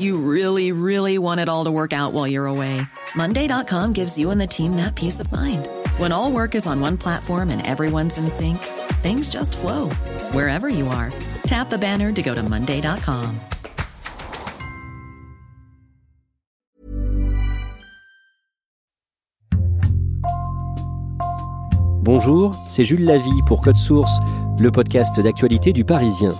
You really, really want it all to work out while you're away. Monday.com gives you and the team that peace of mind. When all work is on one platform and everyone's in sync, things just flow wherever you are. Tap the banner to go to Monday.com. Bonjour, c'est Jules Lavie pour Code Source, le podcast d'actualité du Parisien.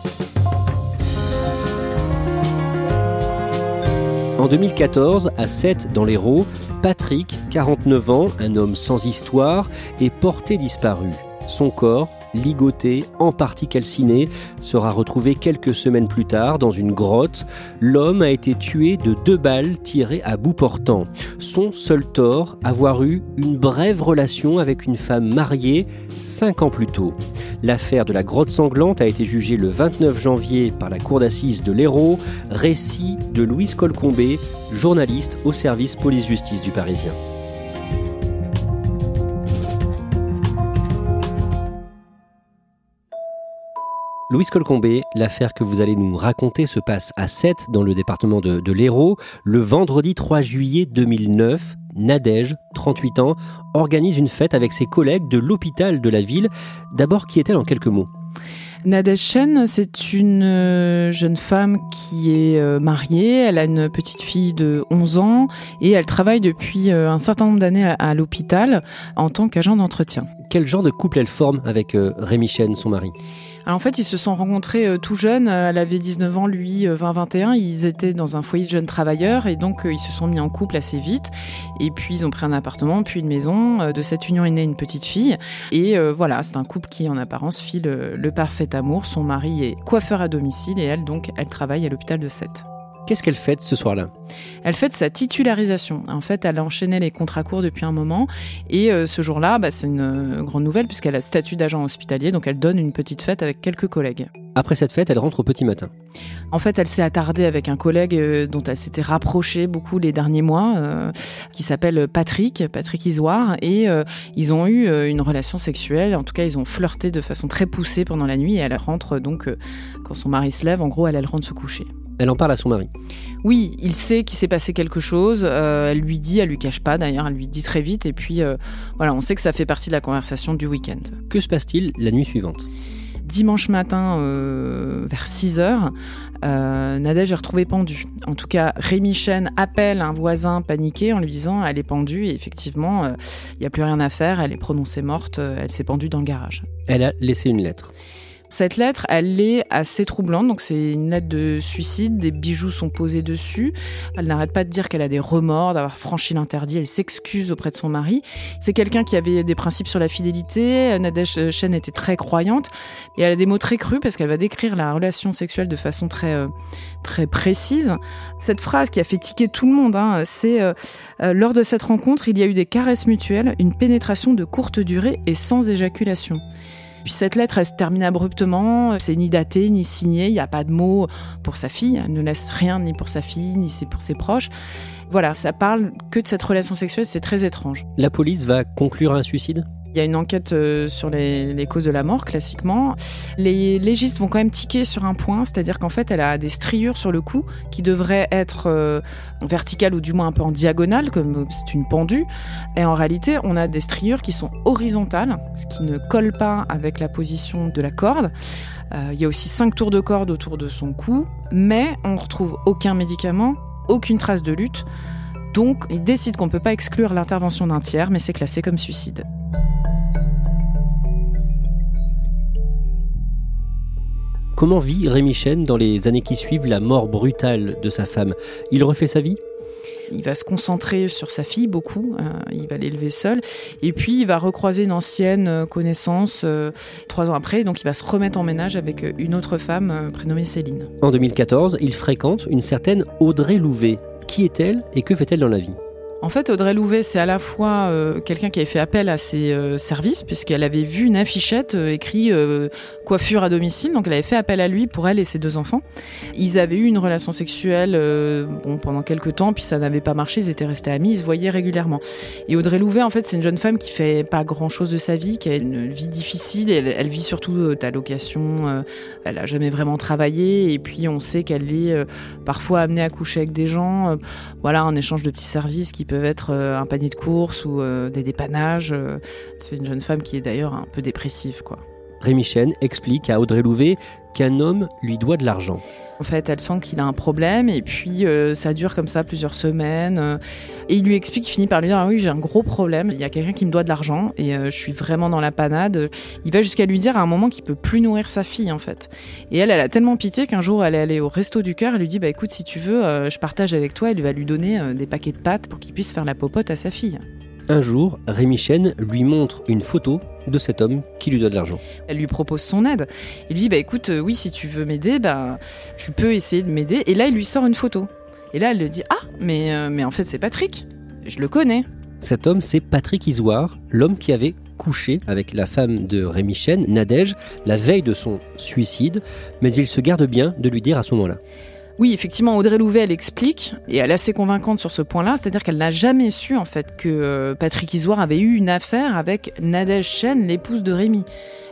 En 2014, à 7 dans l'Hérault, Patrick, 49 ans, un homme sans histoire, est porté disparu. Son corps ligoté, en partie calciné, sera retrouvé quelques semaines plus tard dans une grotte. L'homme a été tué de deux balles tirées à bout portant. Son seul tort, avoir eu une brève relation avec une femme mariée cinq ans plus tôt. L'affaire de la grotte sanglante a été jugée le 29 janvier par la cour d'assises de l'Hérault, récit de Louise Colcombé, journaliste au service police-justice du Parisien. Louise Colcombé, l'affaire que vous allez nous raconter se passe à 7 dans le département de, de l'Hérault. Le vendredi 3 juillet 2009, Nadège, 38 ans, organise une fête avec ses collègues de l'hôpital de la ville. D'abord, qui est-elle en quelques mots? Nadège Chen, c'est une euh, jeune femme qui est euh, mariée, elle a une petite fille de 11 ans et elle travaille depuis euh, un certain nombre d'années à, l'hôpital en tant qu'agent d'entretien. Quel genre de couple elle forme avec Rémi Chen, son mari? En fait, ils se sont rencontrés euh, tout jeunes. Elle avait 19 ans, lui 20-21. Euh, ils étaient dans un foyer de jeunes travailleurs et donc euh, ils se sont mis en couple assez vite. Et puis ils ont pris un appartement, puis une maison. De cette union est née une petite fille. Et voilà, c'est un couple qui en apparence file le parfait amour. Son mari est coiffeur à domicile et elle, donc, elle travaille à l'hôpital de Sète. Qu'est-ce qu'elle fête ce soir-là? Elle fête sa titularisation. En fait, elle a enchaîné les contrats courts depuis un moment. Et euh, ce jour-là, bah, c'est une euh, grande nouvelle puisqu'elle a statut d'agent hospitalier. Donc, elle donne une petite fête avec quelques collègues. Après cette fête, elle rentre au petit matin. En fait, elle s'est attardée avec un collègue euh, dont elle s'était rapprochée beaucoup les derniers mois, qui s'appelle Patrick, Patrick Isoire, et ils ont eu une relation sexuelle. En tout cas, ils ont flirté de façon très poussée pendant la nuit. Et elle rentre donc quand son mari se lève. En gros, elle, elle rentre se coucher. Elle en parle à son mari. Oui, il sait qu'il s'est passé quelque chose. Euh, elle lui dit, elle lui cache pas d'ailleurs, elle lui dit très vite. Et puis euh, voilà, on sait que ça fait partie de la conversation du week-end. Que se passe-t-il la nuit suivante? Dimanche matin, euh, vers 6 heures, Nadège est retrouvée pendue. En tout cas, Rémi Chen appelle un voisin paniqué en lui disant elle est pendue et effectivement, il n'y a plus rien à faire, elle est prononcée morte, elle s'est pendue dans le garage. Elle a laissé une lettre. Cette lettre, elle est assez troublante. Donc, c'est une lettre de suicide. Des bijoux sont posés dessus. Elle n'arrête pas de dire qu'elle a des remords d'avoir franchi l'interdit. Elle s'excuse auprès de son mari. C'est quelqu'un qui avait des principes sur la fidélité. Nadège Chen était très croyante. Et elle a des mots très crus parce qu'elle va décrire la relation sexuelle de façon très, euh, très précise. Cette phrase qui a fait tiquer tout le monde, hein, c'est euh, euh, lors de cette rencontre, il y a eu des caresses mutuelles, une pénétration de courte durée et sans éjaculation. Puis cette lettre, elle se termine abruptement, c'est ni daté, ni signé, il n'y a pas de mots pour sa fille, elle ne laisse rien ni pour sa fille, ni pour ses proches. Voilà, ça parle que de cette relation sexuelle, c'est très étrange. La police va conclure un suicide? Il y a une enquête euh, sur les, causes de la mort, classiquement. Les légistes vont quand même tiquer sur un point, c'est-à-dire qu'en fait, elle a des striures sur le cou qui devraient être euh, verticales ou du moins un peu en diagonale, comme c'est une pendue. Et en réalité, on a des striures qui sont horizontales, ce qui ne colle pas avec la position de la corde. Euh, il y a aussi cinq tours de corde autour de son cou, mais on ne retrouve aucun médicament, aucune trace de lutte. Donc, il décide qu'on ne peut pas exclure l'intervention d'un tiers, mais c'est classé comme suicide. Comment vit Rémi Chen dans les années qui suivent la mort brutale de sa femme? Il refait sa vie? Il va se concentrer sur sa fille beaucoup, euh, il va l'élever seul, et puis il va recroiser une ancienne euh, connaissance euh, trois ans après, donc il va se remettre en ménage avec une autre femme prénommée Céline. En 2014, il fréquente une certaine Audrey Louvet. Qui est-elle et que fait-elle dans la vie? En fait, Audrey Louvet, c'est à la fois euh, quelqu'un qui avait fait appel à ses euh, services, puisqu'elle avait vu une affichette euh, écrit coiffure à domicile, donc elle avait fait appel à lui pour elle et ses deux enfants. Ils avaient eu une relation sexuelle bon, pendant quelques temps, puis ça n'avait pas marché, ils étaient restés amis, ils se voyaient régulièrement. Et Audrey Louvet, en fait, c'est une jeune femme qui fait pas grand-chose de sa vie, qui a une vie difficile, elle, elle vit surtout d'allocation, elle a jamais vraiment travaillé, et puis on sait qu'elle est parfois amenée à coucher avec des gens, voilà, en échange de petits services qui peuvent être euh, un panier de courses ou euh, des dépannages. Euh, c'est une jeune femme qui est d'ailleurs un peu dépressive, quoi. Rémi Chen explique à Audrey Louvet qu'un homme lui doit de l'argent. En fait, elle sent qu'il a un problème et puis ça dure comme ça plusieurs semaines. et il lui explique, il finit par lui dire ah oui j'ai un gros problème, il y a quelqu'un qui me doit de l'argent et je suis vraiment dans la panade. Il va jusqu'à lui dire à un moment qu'il peut plus nourrir sa fille en fait. Et elle, elle a tellement pitié qu'un jour elle est allée au resto du cœur, elle lui dit bah écoute si tu veux, je partage avec toi. Elle va lui donner des paquets de pâtes pour qu'il puisse faire la popote à sa fille. Un jour, Rémi Chen lui montre une photo de cet homme qui lui doit de l'argent. Elle lui propose son aide. Il lui dit bah écoute, euh, oui, si tu veux m'aider, bah tu peux essayer de m'aider. Et là, il lui sort une photo. Et là, elle lui dit ah, mais euh, mais en fait, c'est Patrick. Je le connais. Cet homme, c'est Patrick Isoire, l'homme qui avait couché avec la femme de Rémi Chen, Nadège, la veille de son suicide, mais il se garde bien de lui dire à ce moment-là. Oui, effectivement, Audrey Louvet, elle explique, et elle est assez convaincante sur ce point-là, c'est-à-dire qu'elle n'a jamais su, en fait, que euh, Patrick Isoire avait eu une affaire avec Nadège Chen, l'épouse de Rémi.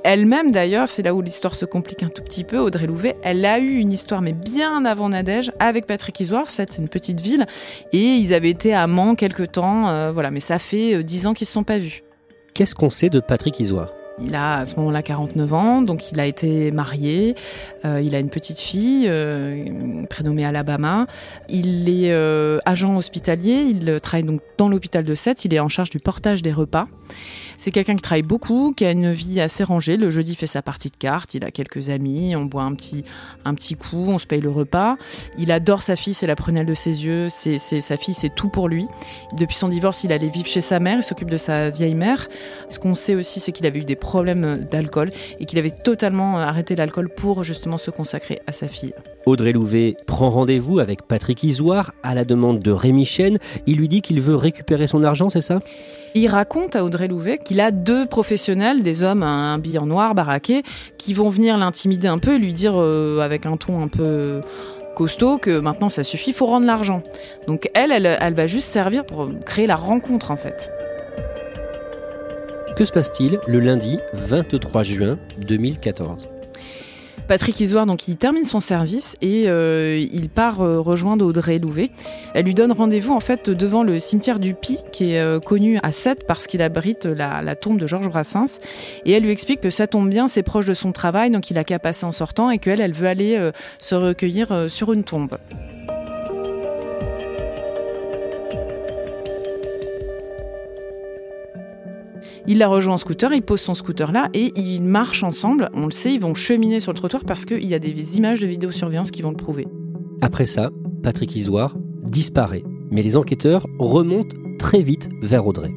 Elle-même, d'ailleurs, c'est là où l'histoire se complique un tout petit peu, Audrey Louvet, elle a eu une histoire, mais bien avant Nadège, avec Patrick Isoire, c'est une petite ville, et ils avaient été amants quelque temps, euh, voilà, mais ça fait euh, dix ans qu'ils ne se sont pas vus. Qu'est-ce qu'on sait de Patrick Isoire? Il a à ce moment-là 49 ans, donc il a été marié, euh, il a une petite fille euh, prénommée Alabama. Il est euh, agent hospitalier, il travaille donc dans l'hôpital de Sète, il est en charge du portage des repas. C'est quelqu'un qui travaille beaucoup, qui a une vie assez rangée. Le jeudi, fait sa partie de cartes, il a quelques amis, on boit un petit, un petit coup, on se paye le repas. Il adore sa fille, c'est la prunelle de ses yeux, c'est, sa fille, c'est tout pour lui. Depuis son divorce, il allait vivre chez sa mère, il s'occupe de sa vieille mère. Ce qu'on sait aussi, c'est qu'il avait eu des problèmes d'alcool et qu'il avait totalement arrêté l'alcool pour justement se consacrer à sa fille. Audrey Louvet prend rendez-vous avec Patrick Isoire à la demande de Rémi Chen. Il lui dit qu'il veut récupérer son argent, c'est ça? Il raconte à Audrey Louvet qu'il a deux professionnels, des hommes un billet en noir, baraqués, qui vont venir l'intimider un peu et lui dire euh, avec un ton un peu costaud que maintenant ça suffit, faut rendre l'argent. Donc elle, elle va juste servir pour créer la rencontre en fait. Que se passe-t-il le lundi 23 juin 2014 Patrick Isoire, donc il termine son service et euh, il part euh, rejoindre Audrey Louvet. Elle lui donne rendez-vous en fait devant le cimetière du Pi, qui est euh, connu à Sète parce qu'il abrite la, tombe de Georges Brassens. Et elle lui explique que ça tombe bien, c'est proche de son travail, donc il a qu'à passer en sortant et qu'elle, elle veut aller se recueillir sur une tombe. Il la rejoint en scooter, il pose son scooter là et ils marchent ensemble. On le sait, ils vont cheminer sur le trottoir parce qu'il y a des images de vidéosurveillance qui vont le prouver. Après ça, Patrick Isoire disparaît. Mais les enquêteurs remontent très vite vers Audrey.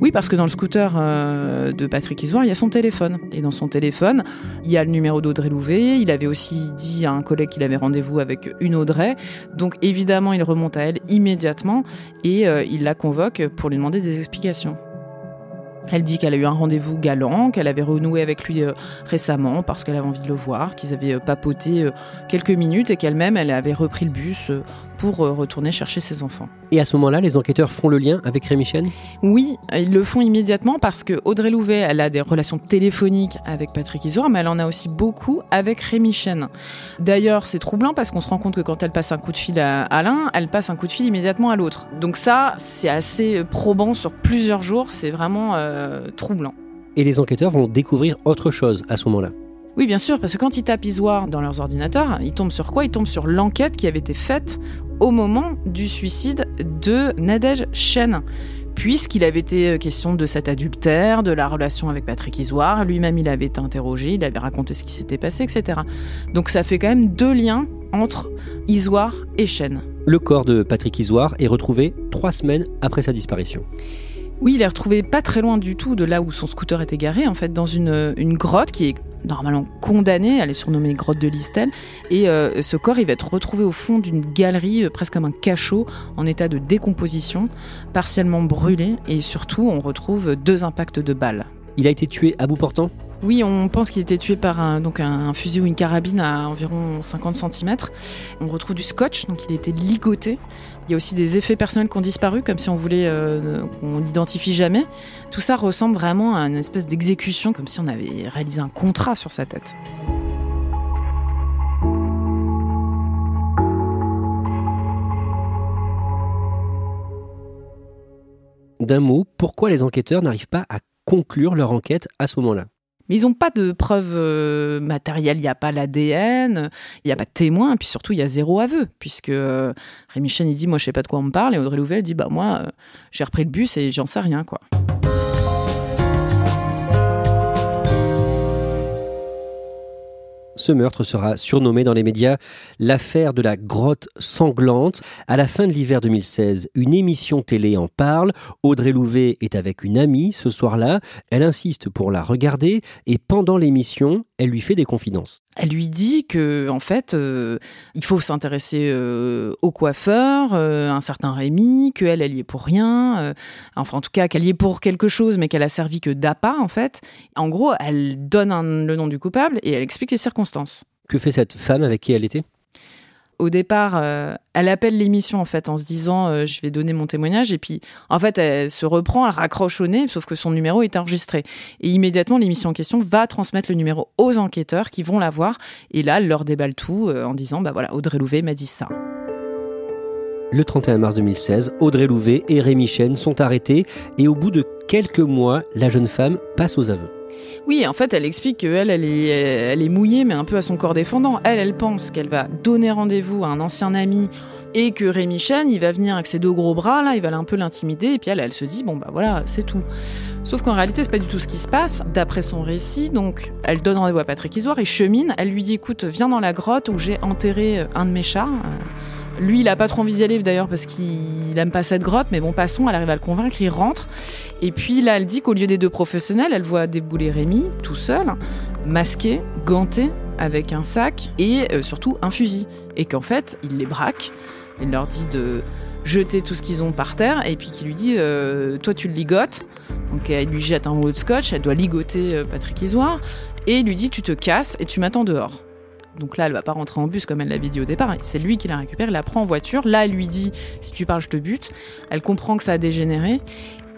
Oui, parce que dans le scooter euh, de Patrick Isoire, il y a son téléphone. Et dans son téléphone, il y a le numéro d'Audrey Louvet. Il avait aussi dit à un collègue qu'il avait rendez-vous avec une Audrey. Donc évidemment, il remonte à elle immédiatement et euh, il la convoque pour lui demander des explications. Elle dit qu'elle a eu un rendez-vous galant, qu'elle avait renoué avec lui euh, récemment parce qu'elle avait envie de le voir, qu'ils avaient euh, papoté euh, quelques minutes et qu'elle-même, elle avait repris le bus pour euh, retourner chercher ses enfants. Et à ce moment-là, les enquêteurs font le lien avec Rémi Chen Oui, ils le font immédiatement parce que Audrey Louvet, elle a des relations téléphoniques avec Patrick Isoire, mais elle en a aussi beaucoup avec Rémi Chen. D'ailleurs, c'est troublant parce qu'on se rend compte que quand elle passe un coup de fil à, l'un, elle passe un coup de fil immédiatement à l'autre. Donc ça, c'est assez probant sur plusieurs jours, c'est vraiment euh, troublant. Et les enquêteurs vont découvrir autre chose à ce moment-là. Oui, bien sûr, parce que quand ils tapent Isoire dans leurs ordinateurs, ils tombent sur quoi? Ils tombent sur l'enquête qui avait été faite au moment du suicide de Nadège Chen puisqu'il avait été question de cet adultère, de la relation avec Patrick Isoire. Lui-même, il avait été interrogé, il avait raconté ce qui s'était passé, etc. Donc ça fait quand même deux liens entre Isoire et Chen. Le corps de Patrick Isoire est retrouvé trois semaines après sa disparition. Oui, il est retrouvé pas très loin du tout de là où son scooter était garé, en fait, dans une, une grotte qui est normalement condamnée. Elle est surnommée grotte de Listel. Et euh, ce corps, il va être retrouvé au fond d'une galerie, euh, presque comme un cachot, en état de décomposition, partiellement brûlé. Et surtout, on retrouve deux impacts de balles. Il a été tué à bout portant? Oui, on pense qu'il était tué par un, fusil ou une carabine à environ 50 cm. On retrouve du scotch, donc il était ligoté. Il y a aussi des effets personnels qui ont disparu, comme si on voulait euh, qu'on l'identifie jamais. Tout ça ressemble vraiment à une espèce d'exécution, comme si on avait réalisé un contrat sur sa tête. D'un mot, pourquoi les enquêteurs n'arrivent pas à conclure leur enquête à ce moment-là? Mais ils n'ont pas de preuves euh, matérielles, il n'y a pas l'ADN, il n'y a pas de témoins, puis surtout il y a zéro aveu, puisque euh, Rémi Chen il dit moi je sais pas de quoi on me parle, et Audrey Louvel dit bah moi euh, j'ai repris le bus et j'en sais rien quoi. Ce meurtre sera surnommé dans les médias l'affaire de la grotte sanglante. À la fin de l'hiver 2016, une émission télé en parle. Audrey Louvet est avec une amie ce soir-là. Elle insiste pour la regarder et pendant l'émission, elle lui fait des confidences. Elle lui dit que en fait, euh, il faut s'intéresser euh, au coiffeur, euh, un certain Rémi, qu'elle, elle y est pour rien. enfin, en tout cas, qu'elle y est pour quelque chose, mais qu'elle a servi que d'appât, en fait. En gros, elle donne le nom du coupable et elle explique les circonstances. Que fait cette femme avec qui elle était? Au départ, euh, elle appelle l'émission en fait en se disant euh, je vais donner mon témoignage et puis en fait elle se reprend, elle raccroche au nez sauf que son numéro est enregistré et immédiatement l'émission en question va transmettre le numéro aux enquêteurs qui vont la voir et là elle leur déballe tout euh, en disant bah voilà Audrey Louvet m'a dit ça. Le 31 mars 2016, Audrey Louvet et Rémi Chen sont arrêtés et au bout de quelques mois, la jeune femme passe aux aveux. Oui, en fait, elle explique qu'elle, elle est, elle est mouillée, mais un peu à son corps défendant. Elle, elle pense qu'elle va donner rendez-vous à un ancien ami et que Rémi Chen, il va venir avec ses deux gros bras, là, il va un peu l'intimider, et puis elle, elle se dit, bon, bah voilà, c'est tout. Sauf qu'en réalité, c'est pas du tout ce qui se passe. D'après son récit, donc, elle donne rendez-vous à Patrick Isoire et chemine. Elle lui dit, écoute, viens dans la grotte où j'ai enterré un de mes chats. Lui, il a pas trop envie d'y aller d'ailleurs parce qu'il aime pas cette grotte, mais bon, passons, elle arrive à le convaincre, il rentre. Et puis là, elle dit qu'au lieu des deux professionnels, elle voit débouler Rémi tout seul, masqué, ganté, avec un sac et euh, surtout un fusil. Et qu'en fait, il les braque, il leur dit de jeter tout ce qu'ils ont par terre et puis qu'il lui dit euh, Toi, tu le ligotes. Donc elle lui jette un rouleau de scotch, elle doit ligoter euh, Patrick Isoire et lui dit Tu te casses et tu m'attends dehors. Donc là, elle va pas rentrer en bus comme elle l'avait dit au départ. C'est lui qui la récupère, il la prend en voiture. Là, elle lui dit si tu parles, je te bute. Elle comprend que ça a dégénéré.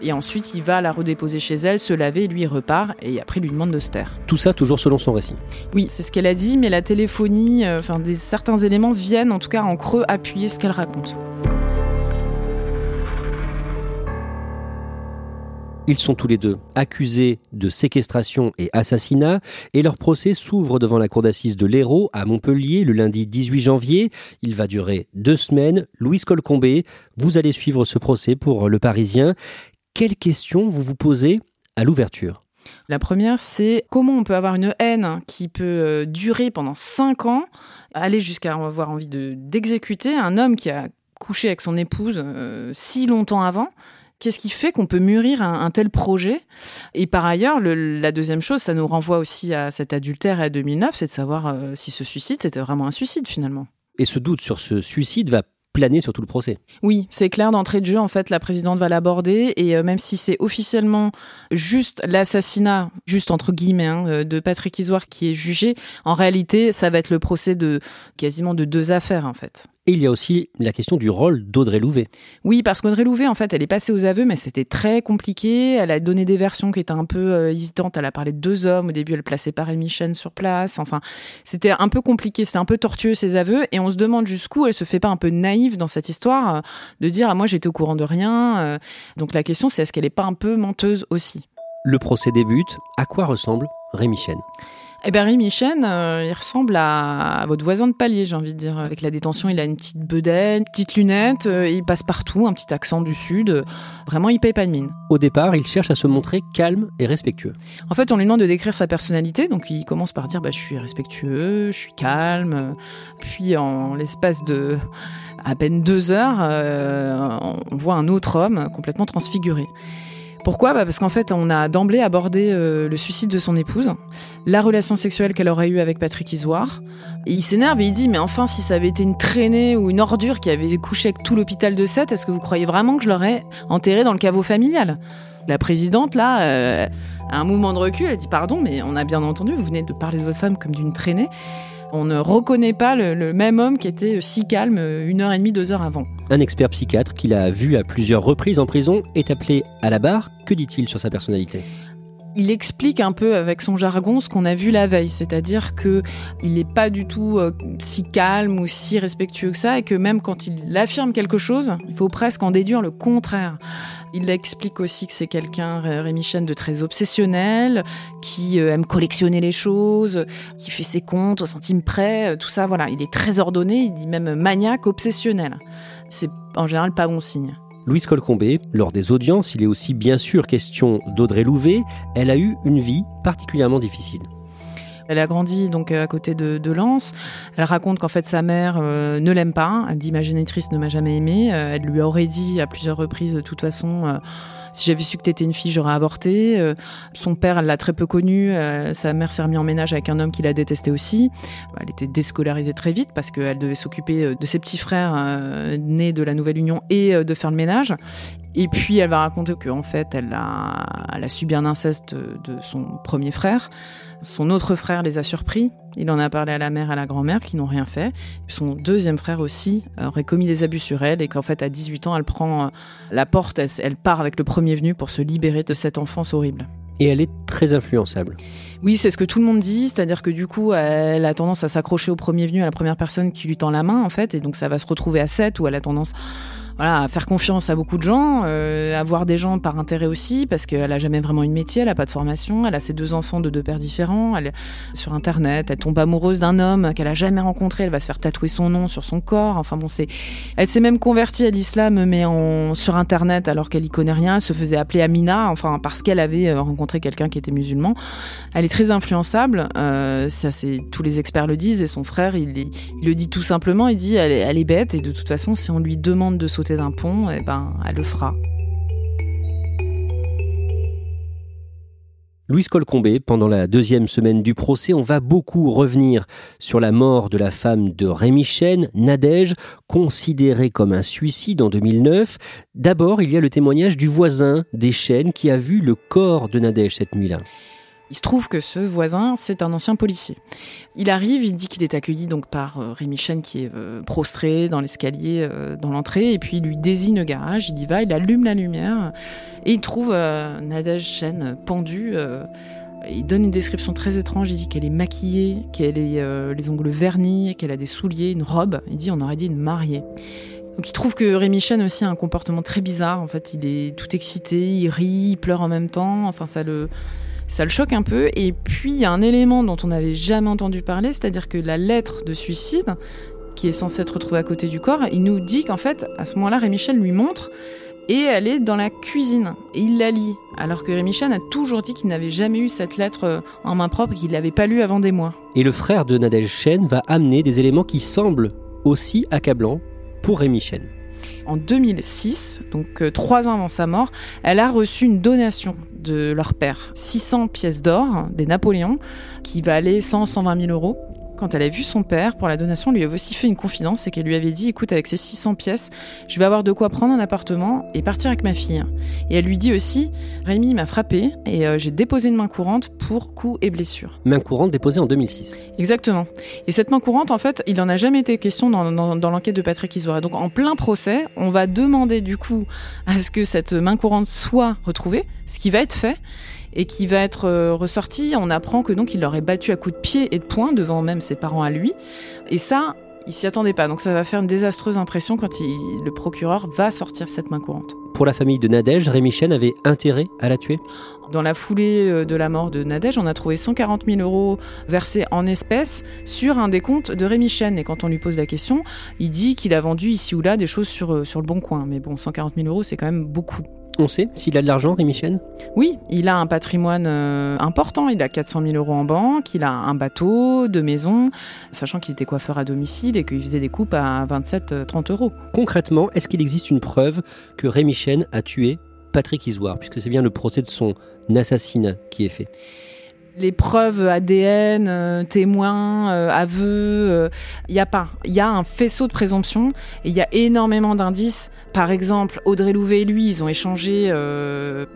Et ensuite, il va la redéposer chez elle, se laver, lui il repart, et après, il lui demande de se taire. Tout ça toujours selon son récit. Oui, c'est ce qu'elle a dit, mais la téléphonie, euh, enfin, des, certains éléments viennent en tout cas en creux appuyer ce qu'elle raconte. Ils sont tous les deux accusés de séquestration et assassinat et leur procès s'ouvre devant la cour d'assises de l'Hérault à Montpellier le lundi 18 janvier. Il va durer deux semaines. Louise Colcombé, vous allez suivre ce procès pour Le Parisien. Quelles questions vous vous posez à l'ouverture? La première, c'est comment on peut avoir une haine qui peut euh, durer pendant cinq ans, aller jusqu'à avoir envie d'exécuter un homme qui a couché avec son épouse euh, si longtemps avant? Qu'est-ce qui fait qu'on peut mûrir un, tel projet? Et par ailleurs, la deuxième chose, ça nous renvoie aussi à cet adultère à 2009, c'est de savoir euh, si ce suicide, c'était vraiment un suicide finalement. Et ce doute sur ce suicide va planer sur tout le procès. Oui, c'est clair d'entrée de jeu, en fait, la présidente va l'aborder, et euh, même si c'est officiellement juste l'assassinat, juste entre guillemets, hein, euh, de Patrick Isoire qui est jugé, en réalité, ça va être le procès de quasiment de deux affaires, en fait. Et il y a aussi la question du rôle d'Audrey Louvet. Oui, parce qu'Audrey Louvet, en fait, elle est passée aux aveux, mais c'était très compliqué. Elle a donné des versions qui étaient un peu euh, hésitantes. Elle a parlé de deux hommes. Au début, elle plaçait pas Rémi Chen sur place. Enfin, c'était un peu compliqué. C'était un peu tortueux, ses aveux. Et on se demande jusqu'où elle se fait pas un peu naïve dans cette histoire euh, de dire, ah, moi, j'étais au courant de rien. Euh. Donc la question, c'est est-ce qu'elle est pas un peu menteuse aussi? Le procès débute. À quoi ressemble Rémi Chen eh bien, Rémi Chen, euh, il ressemble à, votre voisin de palier, j'ai envie de dire. Avec la détention, il a une petite bedaine, petite lunette, euh, il passe partout, un petit accent du Sud. Vraiment, il paye pas de mine. Au départ, il cherche à se montrer calme et respectueux. En fait, on lui demande de décrire sa personnalité, donc il commence par dire bah, Je suis respectueux, je suis calme. Puis, en l'espace de à peine deux heures, euh, on voit un autre homme complètement transfiguré. Pourquoi? Bah Parce qu'en fait, on a d'emblée abordé euh, le suicide de son épouse, la relation sexuelle qu'elle aurait eue avec Patrick Isoire. Et il s'énerve et il dit Mais enfin, si ça avait été une traînée ou une ordure qui avait couché avec tout l'hôpital de Sète, est-ce que vous croyez vraiment que je l'aurais enterré dans le caveau familial? La présidente, là, euh, a un mouvement de recul, elle dit Pardon, mais on a bien entendu, vous venez de parler de votre femme comme d'une traînée. On ne reconnaît pas le, même homme qui était si calme une heure et demie, deux heures avant. Un expert psychiatre qu'il a vu à plusieurs reprises en prison est appelé à la barre. Que dit-il sur sa personnalité? Il explique un peu avec son jargon ce qu'on a vu la veille, c'est-à-dire que il n'est pas du tout euh, si calme ou si respectueux que ça, et que même quand il affirme quelque chose, il faut presque en déduire le contraire. Il explique aussi que c'est quelqu'un, Rémi Chen, de très obsessionnel, qui euh, aime collectionner les choses, qui fait ses comptes au centime près, euh, tout ça, voilà. Il est très ordonné, il dit même maniaque, obsessionnel. C'est en général pas bon signe. Louise Colcombé, lors des audiences, il est aussi bien sûr question d'Audrey Louvet. Elle a eu une vie particulièrement difficile. Elle a grandi donc à côté de, de Lens. Elle raconte qu'en fait sa mère euh, ne l'aime pas. Elle dit ma génitrice ne m'a jamais aimée. Euh, elle lui aurait dit à plusieurs reprises de toute façon. Euh, si j'avais su que t'étais une fille, j'aurais avorté. son père, elle l'a très peu connu. sa mère s'est remise en ménage avec un homme qui la détestait aussi. Elle était déscolarisée très vite parce qu'elle devait s'occuper de ses petits frères nés de la nouvelle union et de faire le ménage. Et puis elle va raconter qu'en fait, elle a, elle a subi un inceste de son premier frère. Son autre frère les a surpris. Il en a parlé à la mère et à la grand-mère qui n'ont rien fait. Son deuxième frère aussi aurait commis des abus sur elle et qu'en fait, à 18 ans, elle prend euh, la porte, elle, part avec le premier venu pour se libérer de cette enfance horrible. Et elle est très influençable. Oui, c'est ce que tout le monde dit, c'est-à-dire que du coup, elle a tendance à s'accrocher au premier venu, à la première personne qui lui tend la main, en fait, et donc ça va se retrouver à 7 où elle a tendance voilà, à faire confiance à beaucoup de gens, euh, à voir des gens par intérêt aussi, parce qu'elle a jamais vraiment une métier, elle a pas de formation, elle a ses deux enfants de deux pères différents, elle sur internet, elle tombe amoureuse d'un homme qu'elle a jamais rencontré, elle va se faire tatouer son nom sur son corps. Enfin bon, c'est, elle s'est même convertie à l'islam, mais en sur internet alors qu'elle y connaît rien, elle se faisait appeler Amina, enfin parce qu'elle avait euh, rencontré quelqu'un qui était musulman. Elle est très influençable, euh, ça c'est tous les experts le disent et son frère il, le dit tout simplement, il dit elle est bête et de toute façon si on lui demande de sauter d'un pont, eh ben, elle le fera. Louise Colcombé, pendant la deuxième semaine du procès, on va beaucoup revenir sur la mort de la femme de Rémi Chen, Nadège, considérée comme un suicide en 2009. D'abord, il y a le témoignage du voisin des Chen qui a vu le corps de Nadège cette nuit-là. Il se trouve que ce voisin, c'est un ancien policier. Il arrive, il dit qu'il est accueilli donc par euh, Rémi Chen qui est euh, prostré dans l'escalier, euh, dans l'entrée, et puis il lui désigne le garage, il y va, il allume la lumière, et il trouve Nadège Chen pendue. il donne une description très étrange, il dit qu'elle est maquillée, qu'elle est les ongles vernis, qu'elle a des souliers, une robe. Il dit on aurait dit une mariée. Donc il trouve que Rémi Chen aussi a un comportement très bizarre. En fait, il est tout excité, il rit, il pleure en même temps. Enfin, ça le ça le choque un peu. Et puis, il y a un élément dont on n'avait jamais entendu parler, c'est-à-dire que la lettre de suicide, qui est censée être retrouvée à côté du corps, il nous dit qu'en fait, à ce moment-là, Rémichel lui montre et elle est dans la cuisine. Et il la lit. Alors que Rémichel a toujours dit qu'il n'avait jamais eu cette lettre euh, en main propre et qu'il l'avait pas lue avant des mois. Et le frère de Nadège Chen va amener des éléments qui semblent aussi accablants pour Rémi Chen. En 2006, donc euh, trois ans avant sa mort, elle a reçu une donation de leur père. 600 pièces d'or des Napoléons qui valaient 100, 120 000 euros quand elle a vu son père pour la donation, lui avait aussi fait une confidence, c'est qu'elle lui avait dit écoute, avec ces 600 pièces, je vais avoir de quoi prendre un appartement et partir avec ma fille. Et elle lui dit aussi Rémi m'a frappé et euh, j'ai déposé une main courante pour coups et blessures. Main courante déposée en 2006. Exactement. Et cette main courante, en fait, il n'en a jamais été question dans, dans l'enquête de Patrick Isoire. Donc en plein procès, on va demander du coup à ce que cette main courante soit retrouvée, ce qui va être fait et qui va être euh, ressorti. On apprend que donc il l'aurait battu à coups de pied et de poing devant même ses parents à lui. Et ça, il s'y attendait pas. Donc ça va faire une désastreuse impression quand le procureur va sortir cette main courante. Pour la famille de Nadège, Rémi Chen avait intérêt à la tuer? Dans la foulée euh, de la mort de Nadège, on a trouvé 140 000 euros versés en espèces sur un des comptes de Rémi Chen. Et quand on lui pose la question, il dit qu'il a vendu ici ou là des choses sur, euh, sur le bon coin. Mais bon, 140 000 euros, c'est quand même beaucoup. On sait s'il a de l'argent, Rémi Chen? Oui, il a un patrimoine euh, important. Il a 400 000 euros en banque, il a un bateau, deux maisons, sachant qu'il était coiffeur à domicile et qu'il faisait des coupes à 27-30 euros. Concrètement, est-ce qu'il existe une preuve que Rémi Chen a tué Patrick Isoire, puisque c'est bien le procès de son assassinat qui est fait? Les preuves ADN, euh, témoins, euh, aveux, il euh, n'y a pas. Il y a un faisceau de présomption et il y a énormément d'indices. Par exemple, Audrey Louvet et lui, ils ont échangé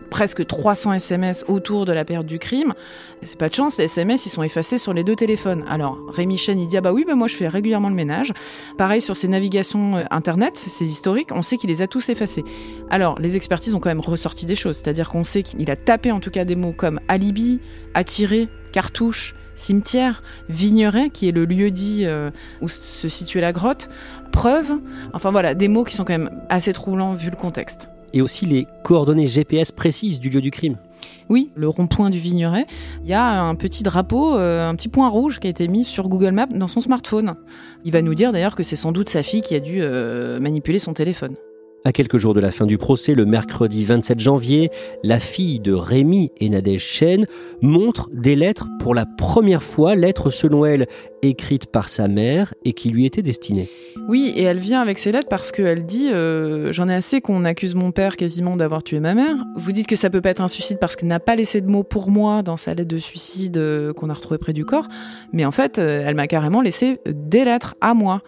presque 300 SMS autour de la période du crime. C'est pas de chance, les SMS, ils sont effacés sur les deux téléphones. Alors, Rémi Chen, il dit, ah bah oui, bah moi je fais régulièrement le ménage. Pareil sur ses navigations Internet, ses historiques, on sait qu'il les a tous effacés. Alors, les expertises ont quand même ressorti des choses, c'est-à-dire qu'on sait qu'il a tapé en tout cas des mots comme alibi, attiré, cartouche, cimetière, Vigneret, qui est le lieu dit euh, où se situait la grotte, preuve, enfin voilà, des mots qui sont quand même assez troublants vu le contexte. Et aussi les coordonnées GPS précises du lieu du crime. Oui, le rond-point du Vigneret, il y a un petit drapeau, euh, un petit point rouge qui a été mis sur Google Maps dans son smartphone. Il va nous dire d'ailleurs que c'est sans doute sa fille qui a dû euh, manipuler son téléphone. À quelques jours de la fin du procès, le mercredi 27 janvier, la fille de Rémi et Nadège Chen montre des lettres pour la première fois, lettres selon elle écrites par sa mère et qui lui étaient destinées. Oui, et elle vient avec ces lettres parce qu'elle dit euh, J'en ai assez qu'on accuse mon père quasiment d'avoir tué ma mère. Vous dites que ça peut pas être un suicide parce qu'elle n'a pas laissé de mots pour moi dans sa lettre de suicide euh, qu'on a retrouvée près du corps. Mais en fait, euh, elle m'a carrément laissé des lettres à moi.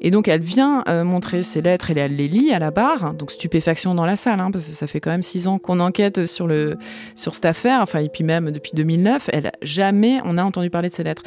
Et donc, elle vient montrer ces lettres et elle les lit à la barre. Donc, stupéfaction dans la salle, hein, parce que ça fait quand même six ans qu'on enquête sur, le, sur cette affaire. Enfin, et puis même depuis 2009, elle, jamais on a entendu parler de ces lettres.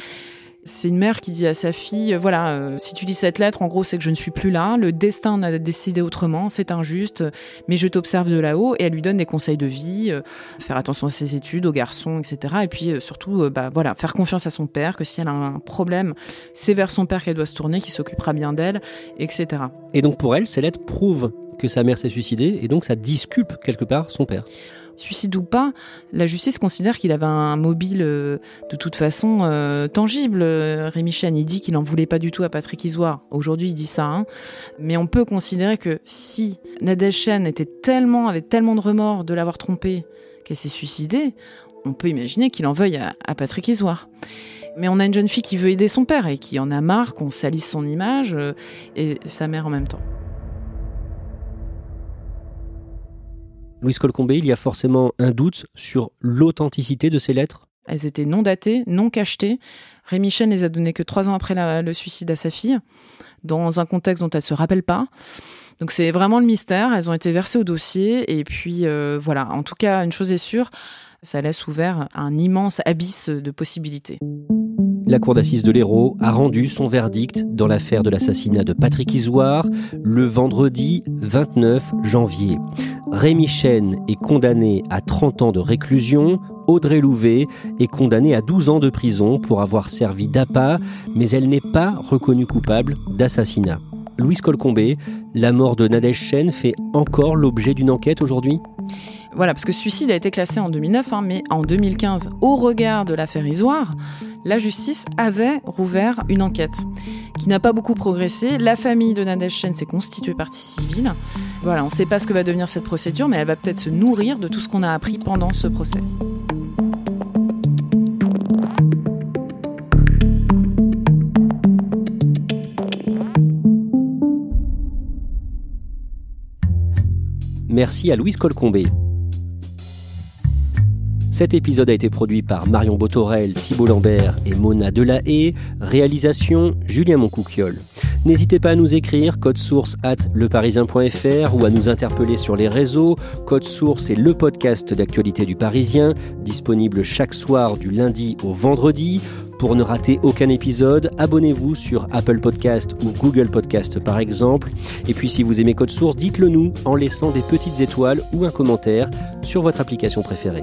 C'est une mère qui dit à sa fille, euh, voilà, euh, si tu lis cette lettre, en gros, c'est que je ne suis plus là, le destin a décidé autrement, c'est injuste, mais je t'observe de là-haut, et elle lui donne des conseils de vie, euh, faire attention à ses études, aux garçons, etc. Et puis surtout, bah voilà, faire confiance à son père, que si elle a un problème, c'est vers son père qu'elle doit se tourner, qui s'occupera bien d'elle, etc. Et donc pour elle, ces lettres prouvent que sa mère s'est suicidée, et donc ça disculpe quelque part son père suicide ou pas, la justice considère qu'il avait un mobile euh, de toute façon euh, tangible. Rémi Chen, il dit qu'il n'en voulait pas du tout à Patrick Isoire. Aujourd'hui, il dit ça. Hein. Mais on peut considérer que si Nadège Chen était tellement, avait tellement de remords de l'avoir trompé qu'elle s'est suicidée, on peut imaginer qu'il en veuille à, Patrick Isoire. Mais on a une jeune fille qui veut aider son père et qui en a marre qu'on salisse son image euh, et sa mère en même temps. Louise Colcombé, il y a forcément un doute sur l'authenticité de ces lettres? Elles étaient non datées, non cachetées. Rémi Chen les a données que trois ans après le suicide à sa fille, dans un contexte dont elle ne se rappelle pas. Donc c'est vraiment le mystère. Elles ont été versées au dossier. Et puis euh, voilà, en tout cas, une chose est sûre, ça laisse ouvert un immense abysse de possibilités. La cour d'assises de l'Hérault a rendu son verdict dans l'affaire de l'assassinat de Patrick Isoire le vendredi 29 janvier. Rémi Chen est condamné à 30 ans de réclusion, Audrey Louvet est condamnée à 12 ans de prison pour avoir servi d'appât, mais elle n'est pas reconnue coupable d'assassinat. Louise Colcombé, la mort de Nadège Chen fait encore l'objet d'une enquête aujourd'hui? Voilà, parce que suicide a été classé en 2009, hein, mais en 2015, au regard de l'affaire Isoire, la justice avait rouvert une enquête qui n'a pas beaucoup progressé. La famille de Nadège Chen s'est constituée partie civile. Voilà, on ne sait pas ce que va devenir cette procédure, mais elle va peut-être se nourrir de tout ce qu'on a appris pendant ce procès. Merci à Louise Colcombé. Cet épisode a été produit par Marion Botorel, Thibault Lambert et Mona Delahaye. Réalisation Julien Moncouquiole. N'hésitez pas à nous écrire code source at leparisien.fr ou à nous interpeller sur les réseaux. Code source est le podcast d'actualité du Parisien, disponible chaque soir du lundi au vendredi. Pour ne rater aucun épisode, abonnez-vous sur Apple Podcast ou Google Podcast par exemple. Et puis si vous aimez Code Source, dites-le nous en laissant des petites étoiles ou un commentaire sur votre application préférée.